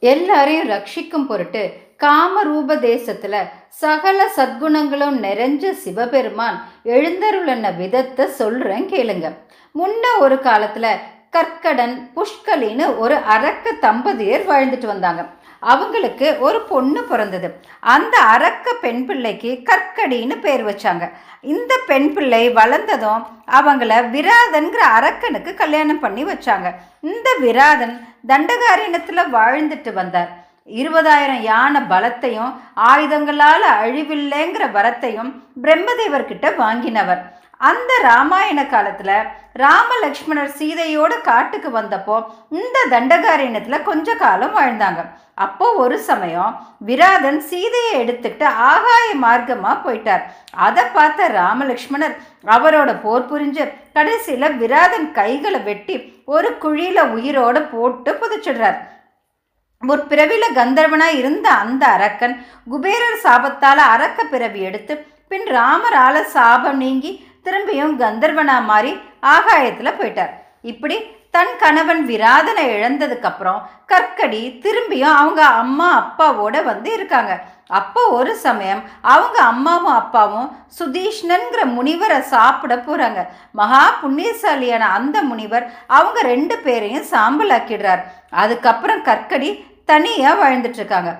எல்லாரையும் ரட்சிக்கும் பொருட்டு காமரூப தேசத்துல சகல சத்குணங்களும் நிறைஞ்ச சிவபெருமான் எழுந்தருளன விதத்தை சொல்றேன் கேளுங்க. முன்ன ஒரு காலத்துல கற்கடன் புஷ்கலின்னு ஒரு அரக்க தம்பதியர் வாழ்ந்துட்டு வந்தாங்க. அவங்களுக்கு ஒரு பொண்ணு பிறந்தது. அந்த அரக்க பெண் பிள்ளைக்கு கற்கடின்னு பேர் வச்சாங்க. இந்த பெண் பிள்ளை வளர்ந்ததும் அவங்கள விராதன்கிற அரக்கனுக்கு கல்யாணம் பண்ணி வச்சாங்க. இந்த விராதன் தண்டகாரண்யத்தில் வாழ்ந்துட்டு வந்தார். இருபதாயிரம் யானை பலத்தையும் ஆயுதங்களால் அழிவில்லைங்கிற வரத்தையும் பிரம்மதேவர்கிட்ட வாங்கினவர். அந்த ராமாயண காலத்தில் ராம லக்ஷ்மணர் சீதையோட காட்டுக்கு வந்தப்போ இந்த தண்டகாரண்யத்தில் கொஞ்ச காலம் வாழ்ந்தாங்க. அப்போ ஒரு சமயம் விராதன் சீதையை எடுத்துக்கிட்டு ஆகாய மார்க்கமாக போயிட்டார். அதை பார்த்த ராமலக்ஷ்மணர் அவரோட போர் புரிஞ்சு கடைசியில் விராதன் கைகளை வெட்டி ஒரு குழியில் உயிரோடு போட்டு புதைச்சிடுறார். ஒரு பிறவியில் கந்தர்வனாக இருந்த அந்த அரக்கன் குபேரர் சாபத்தால் அரக்க பிறவி எடுத்து பின் ராமரால சாபம் நீங்கி திரும்பியும் கந்தர்வனா மாறி ஆகாயத்தில் போயிட்டார். இப்படி தன் கணவன் விராதனை இழந்ததுக்கப்புறம் கற்கடி திரும்பியும் அவங்க அம்மா அப்பாவோட வந்து இருக்காங்க. அப்போ ஒரு சமயம் அவங்க அம்மாவும் அப்பாவும் சுதீஷ்ணன்கிற முனிவரை சாப்பிட போகிறாங்க மகா புண்ணியசாலியான அந்த முனிவர் அவங்க ரெண்டு பேரையும் சாம்பல் ஆக்கிடுறார் அதுக்கப்புறம் கற்கடி தனியாக வாழ்ந்துட்டுருக்காங்க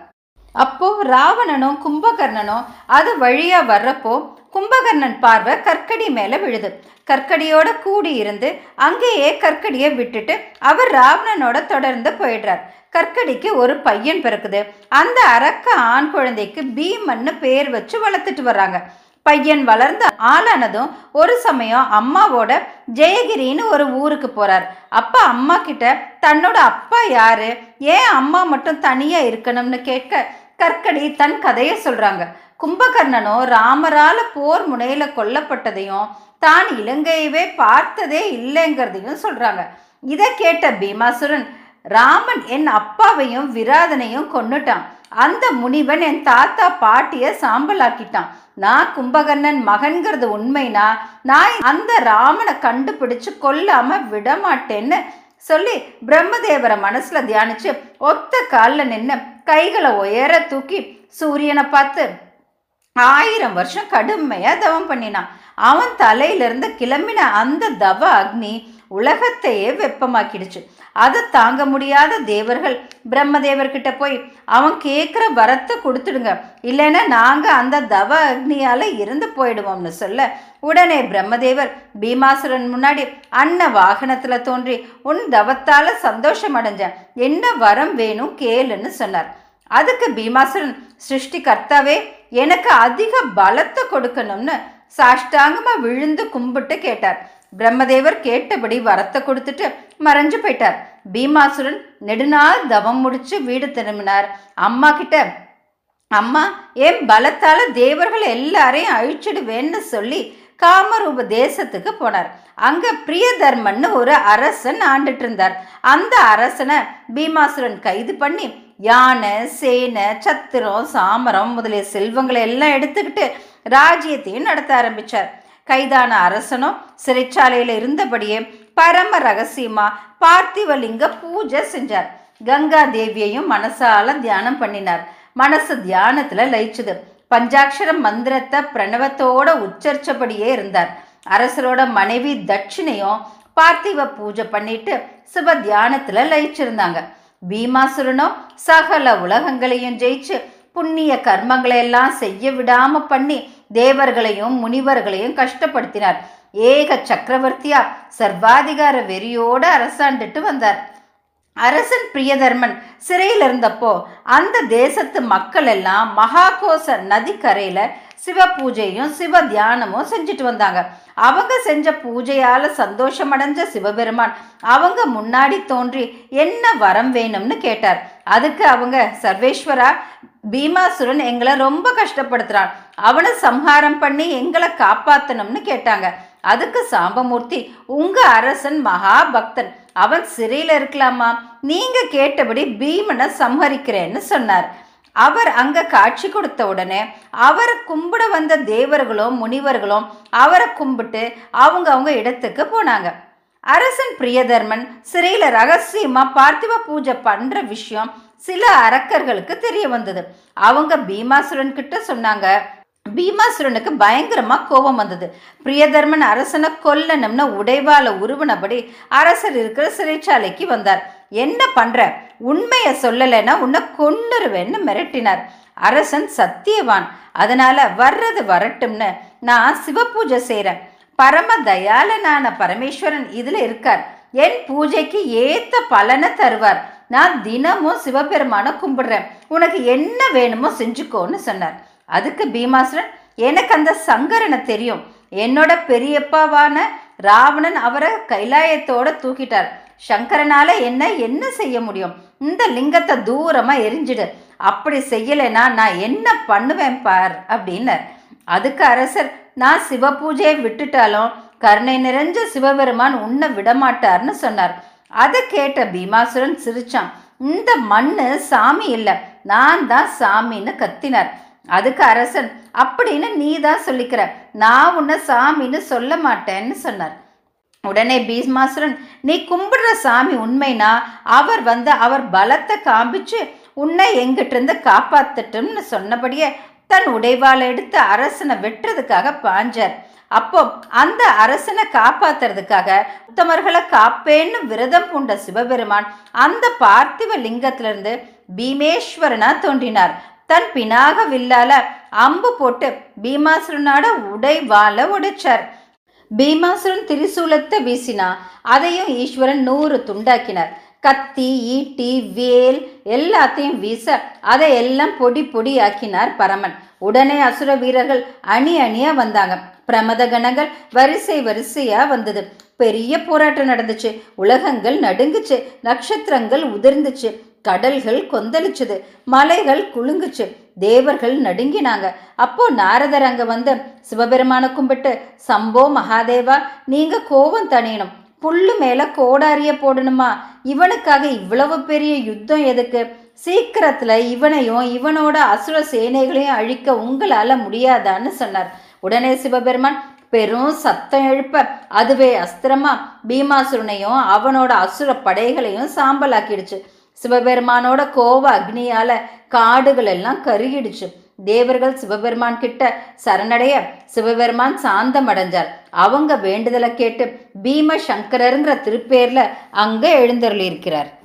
அப்போது ராவணனும் கும்பகர்ணனும் அது வழியாக வர்றப்போ கும்பகர்ணன் பார்வை கற்கடி மேல விழுது. கற்கடியோட கூடி இருந்து அங்கேயே கற்கடியை விட்டுட்டு அவர் ராவணனோட தொடர்ந்து போயிடுறார். கற்கடிக்கு ஒரு பையன் பிறக்குது. அந்த அரக்க ஆண் குழந்தைக்கு பீமன்னு பேர் வச்சு வளர்த்துட்டு வர்றாங்க. பையன் வளர்ந்து ஆளானதும் ஒரு சமயம் அம்மாவோட ஜெயகிரின்னு ஒரு ஊருக்கு போறார். அப்ப அம்மா கிட்ட தன்னோட அப்பா யாரு? ஏன் அம்மா மட்டும் தனியா இருக்கணும்னு கேட்க? கற்கடி தன் கதையை சொல்றாங்க. கும்பகர்ணனோ ராமரால போர் முனையில கொல்லப்பட்டதையும் தான் இலங்கையவே பார்த்ததே இல்லைங்கிறதையும் சொல்றாங்க. இதை கேட்ட பீமாசுரன் ராமன் என் அப்பாவையும் விராதனையும் கொன்னுட்டான். அந்த முனிவன் என் தாத்தா பாட்டிய சாம்பலாக்கிட்டான். நான் கும்பகர்ணன் மகன்கிறது உண்மைனா நான் அந்த ராமனை கண்டுபிடிச்சு கொல்லாம விட மாட்டேன்னு சொல்லி பிரம்மதேவரை மனசுல தியானிச்சு ஒத்த காலில் நின்று கைகளை உயர தூக்கி சூரியனை பார்த்து ஆயிரம் வருஷம் கடுமையாக தவம் பண்ணினான். அவன் தலையிலிருந்து கிளம்பின அந்த தவ அக்னி உலகத்தையே வெப்பமாக்கிடுச்சு. அதை தாங்க முடியாத தேவர்கள். பிரம்மதேவர்கிட்ட போய் அவன் கேட்குற வரத்தை கொடுத்துடுங்க. இல்லைன்னா நாங்கள் அந்த தவ அக்னியால் இருந்து போயிடுவோம்னு சொல்ல உடனே பிரம்மதேவர் பீமாசுரன் முன்னாடி அன்ன வாகனத்தில் தோன்றி உன் தவத்தால் சந்தோஷம் அடைஞ்சேன். என்ன வரம் வேணும் கேளுன்னு சொன்னார். அதுக்கு பீமாசுரன் சிருஷ்டி கர்த்தாவே எனக்கு அதிக பலத்தை கொடுக்கணும்னு சாஷ்டாங்கமா விழுந்து கும்பிட்டு கேட்டார். பிரம்மதேவர் கேட்டபடி வரத்தை கொடுத்துட்டு மறைஞ்சு போயிட்டார். பீமாசுரன் நெடுநாள் தவம் முடிச்சு வீடு திரும்பினார். அம்மா கிட்ட அம்மா என் பலத்தால தேவர்கள் எல்லாரையும் அழிச்சிடுவேன்னு சொல்லி காமரூப தேசத்துக்கு போனார். அங்க பிரியதர்மன்னு ஒரு அரசன் ஆண்டுட்டு இருந்தார். அந்த அரசனை பீமாசுரன் கைது பண்ணி யானை சேனை சத்திரம் சாமரம் முதலிய செல்வங்களை எல்லாம் எடுத்துக்கிட்டு ராஜ்யத்தையும் நடத்த ஆரம்பிச்சார். கைதான அரசனும் சிறைச்சாலையில் இருந்தபடியே பரம ரகசியமா பார்த்திவலிங்க பூஜை செஞ்சார். கங்கா தேவியையும் மனசால தியானம் பண்ணினார். மனசு தியானத்துல லயிச்சுது. பஞ்சாட்சர மந்திரத்தை பிரணவத்தோட உச்சரிச்சபடியே இருந்தார். அரசரோட மனைவி தட்சிணையும் பார்த்திவ பூஜை பண்ணிட்டு சிவ தியானத்துல லயிச்சிருந்தாங்க. பீமாசுரனோ சகல உலகங்களையும் ஜெயிச்சு புண்ணிய கர்மங்களை எல்லாம் செய்ய விடாம பண்ணி தேவர்களையும் முனிவர்களையும் கஷ்டப்படுத்தினார். ஏக சக்கரவர்த்தியா சர்வாதிகார வெறியோடு அரசாண்டுட்டு வந்தார். அரசன் பிரியதர்மன் சிறையில் இருந்தப்போ அந்த தேசத்து மக்கள் எல்லாம் மகாகோச நதிக்கரையில சிவ பூஜையும் சிவ தியானமும் செஞ்சுட்டு வந்தாங்க. அவங்க செஞ்ச பூஜையால சந்தோஷம் அடைஞ்ச சிவபெருமான் அவங்க முன்னாடி தோன்றி என்ன வரம் வேணும்னு கேட்டார். அதுக்கு அவங்க சர்வேஸ்வரா பீமாசுரன் எங்களை ரொம்ப கஷ்டப்படுத்துறான். அவனை சம்ஹாரம் பண்ணி எங்களை காப்பாத்தணும்னு கேட்டாங்க. அதுக்கு சாம்பமூர்த்தி உங்க அரசன் மகா பக்தன் அவன் சிறையில் இருக்கலாமா? நீங்க கேட்டபடி பீமனை சம்ஹரிக்கிறேன்னு சொன்னார். அவர் அங்க காட்சி கொடுத்த உடனே அவரை கும்பிட வந்த தேவர்களும் முனிவர்களும் அவரை கும்பிட்டு அவங்க அவங்க இடத்துக்கு போனாங்க. அரசன் பிரியதர்மன் சிறையில் ரகசியமா பார்த்திவ பூஜை பண்ற விஷயம் சில அரக்கர்களுக்கு தெரிய வந்தது. அவங்க பீமாசுரன் கிட்ட சொன்னாங்க பீமாசுரனுக்கு பயங்கரமா கோபம் வந்தது. பிரியதர்மன் அரசனை கொல்லணும்னு உடைவால உருவனபடி அரசர் இருக்கிற சிறைச்சாலைக்கு வந்தார். என்ன பண்ற? உண்மையை சொல்லலைன்னா உன்னை கொன்னுருவேன்னு மிரட்டினார். அரசன் சத்தியவான். அதனால வர்றது வரட்டும்னு நான் சிவபூஜை செய்கிறேன் பரம தயாளனான பரமேஸ்வரன் இதில் இருக்கார். என் பூஜைக்கு ஏத்த பலனை தருவார். நான் தினமும் சிவபெருமான கும்பிடுறேன். உனக்கு என்ன வேணுமோ செஞ்சுக்கோன்னு சொன்னார். அதுக்கு பீமாசுரன் எனக்கு அந்த சங்கரனை தெரியும். என்னோட பெரியப்பாவான ராவணன் அவரை கைலாயத்தோட தூக்கிட்டார். சங்கரனால என்ன என்ன செய்ய முடியும்? இந்த லிங்கத்தை தூரமா எரிஞ்சிடு. அப்படி செய்யலைன்னா நான் என்ன பண்ணுவேன் பார்? அப்படின்னார். அதுக்கு அரசர் நான் சிவ பூஜையை விட்டுட்டாலும் கருணை நிறைஞ்ச சிவபெருமான் உன்னை விடமாட்டார்னு சொன்னார். அதை கேட்ட பீமாசுரன் சிரிச்சான். இந்த மண்ணு சாமி இல்லை நான் தான் சாமின்னு கத்தினார். அதுக்கு அரசன் அப்படின்னு நீ தான் சொல்லிக்கிற. நான் உன்னை சாமின்னு சொல்ல மாட்டேன்னு சொன்னார். உடனே பீஸ்மாசுரன் நீ கும்பிடுற சாமி உண்மைனா அவர் வந்து அவர் பலத்தை காமிச்சு உன்னை எங்கிட்டிருந்து காப்பாத்தட்டும்னு சொன்னபடியே தன் உடைவாளை எடுத்து அரசனை வெட்டுறதுக்காக பாஞ்சார். அப்போ அந்த அரசனை காப்பாத்துறதுக்காக உத்தமர்களை காப்பேன்னு விரதம் பூண்ட சிவபெருமான் அந்த பார்த்திவ லிங்கத்திலிருந்து பீமேஸ்வரனா தோன்றினார். தன் பினாக வில்லால அம்பு போட்டு பீமாசுரனோட உடைவாளை உடைச்சார். பீமாசுரன் திரிசூலத்தை வீசினா அதையும் ஈஸ்வரன் நூறு துண்டாக்கினார். கத்தி ஈட்டி வேல் எல்லாத்தையும் வீச அதை எல்லாம் பொடி பொடி ஆக்கினார் பரமன். உடனே அசுர வீரர்கள் அணி அணியா வந்தாங்க. பிரமத கணங்கள் வரிசை வரிசையா வந்தது. பெரிய போராட்டம் நடந்துச்சு. உலகங்கள் நடுங்குச்சு. நட்சத்திரங்கள் உதிர்ந்துச்சு. கடல்கள் கொந்தளிச்சது. மலைகள் குலுங்குச்சு. தேவர்கள் நடுங்கினாங்க. அப்போ நாரதர் அங்க வந்து சிவபெருமான கும்பிட்டு சம்போ மகாதேவா நீங்க கோபம் தணியணும். புல்லு மேல கோடாரிய போடணுமா? இவனுக்காக இவ்வளவு பெரிய யுத்தம் எதுக்கு? சீக்கிரத்துல இவனையும் இவனோட அசுர சேனைகளையும் அழிக்க உங்களால முடியாதான்னு சொன்னார். உடனே சிவபெருமான் பெரும் சத்தம் எழுப்ப. அதுவே அஸ்திரமா? பீமாசுரனையும் அவனோட அசுர படைகளையும் சாம்பலாக்கிடுச்சு. சிவபெருமானோட கோப அக்னியால காடுகள் எல்லாம் கருகிடுச்சு. தேவர்கள் சிவபெருமான் கிட்ட சரணடைய சிவபெருமான் சாந்தம் அடைஞ்சார். அவங்க வேண்டுதலை கேட்டு பீம சங்கரருங்கிற திருப்பேர்ல அங்க எழுந்தருளியிருக்கிறார். இருக்கிறார்